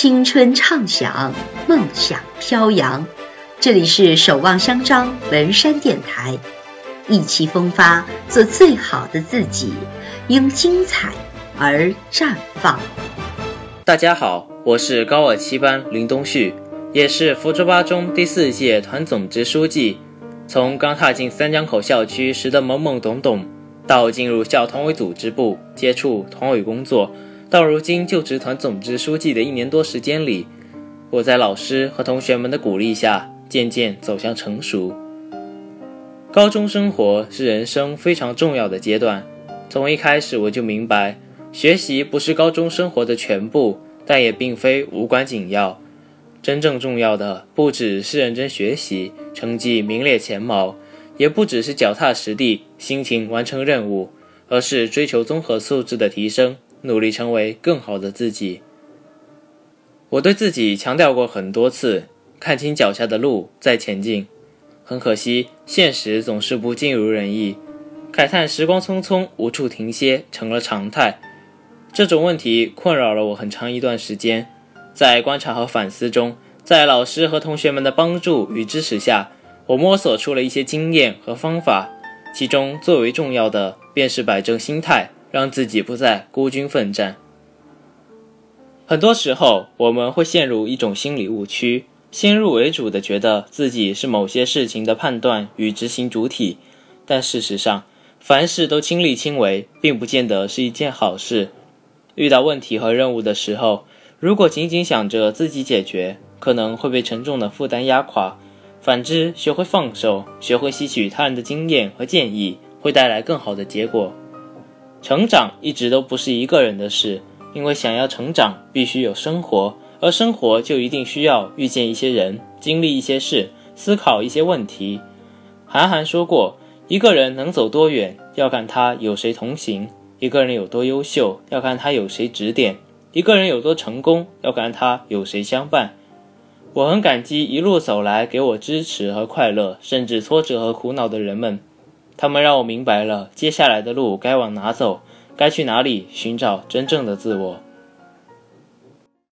青春畅想，梦想飘扬。这里是守望相张文山电台，意气风发，做最好的自己，因精彩而绽放。大家好，我是高二七班林东旭，也是福州八中第四届团总支书记。从刚踏进三江口校区时的懵懵懂懂，到进入校团委组织部接触团委工作。到如今就职团总支书记的一年多时间里，我在老师和同学们的鼓励下，渐渐走向成熟。高中生活是人生非常重要的阶段，从一开始我就明白，学习不是高中生活的全部，但也并非无关紧要。真正重要的不只是认真学习，成绩名列前茅，也不只是脚踏实地、辛勤完成任务，而是追求综合素质的提升。努力成为更好的自己。我对自己强调过很多次：看清脚下的路再前进。很可惜，现实总是不尽如人意。慨叹时光匆匆，无处停歇成了常态。这种问题困扰了我很长一段时间。在观察和反思中，在老师和同学们的帮助与支持下，我摸索出了一些经验和方法。其中最为重要的，便是摆正心态。让自己不再孤军奋战。很多时候，我们会陷入一种心理误区，先入为主的觉得自己是某些事情的判断与执行主体。但事实上，凡事都亲力亲为，并不见得是一件好事。遇到问题和任务的时候，如果仅仅想着自己解决，可能会被沉重的负担压垮。反之，学会放手，学会吸取他人的经验和建议，会带来更好的结果。成长一直都不是一个人的事，因为想要成长，必须有生活，而生活就一定需要遇见一些人，经历一些事，思考一些问题。韩寒说过，一个人能走多远，要看他有谁同行；一个人有多优秀，要看他有谁指点；一个人有多成功，要看他有谁相伴。我很感激一路走来给我支持和快乐，甚至挫折和苦恼的人们。他们让我明白了接下来的路该往哪走，该去哪里寻找真正的自我。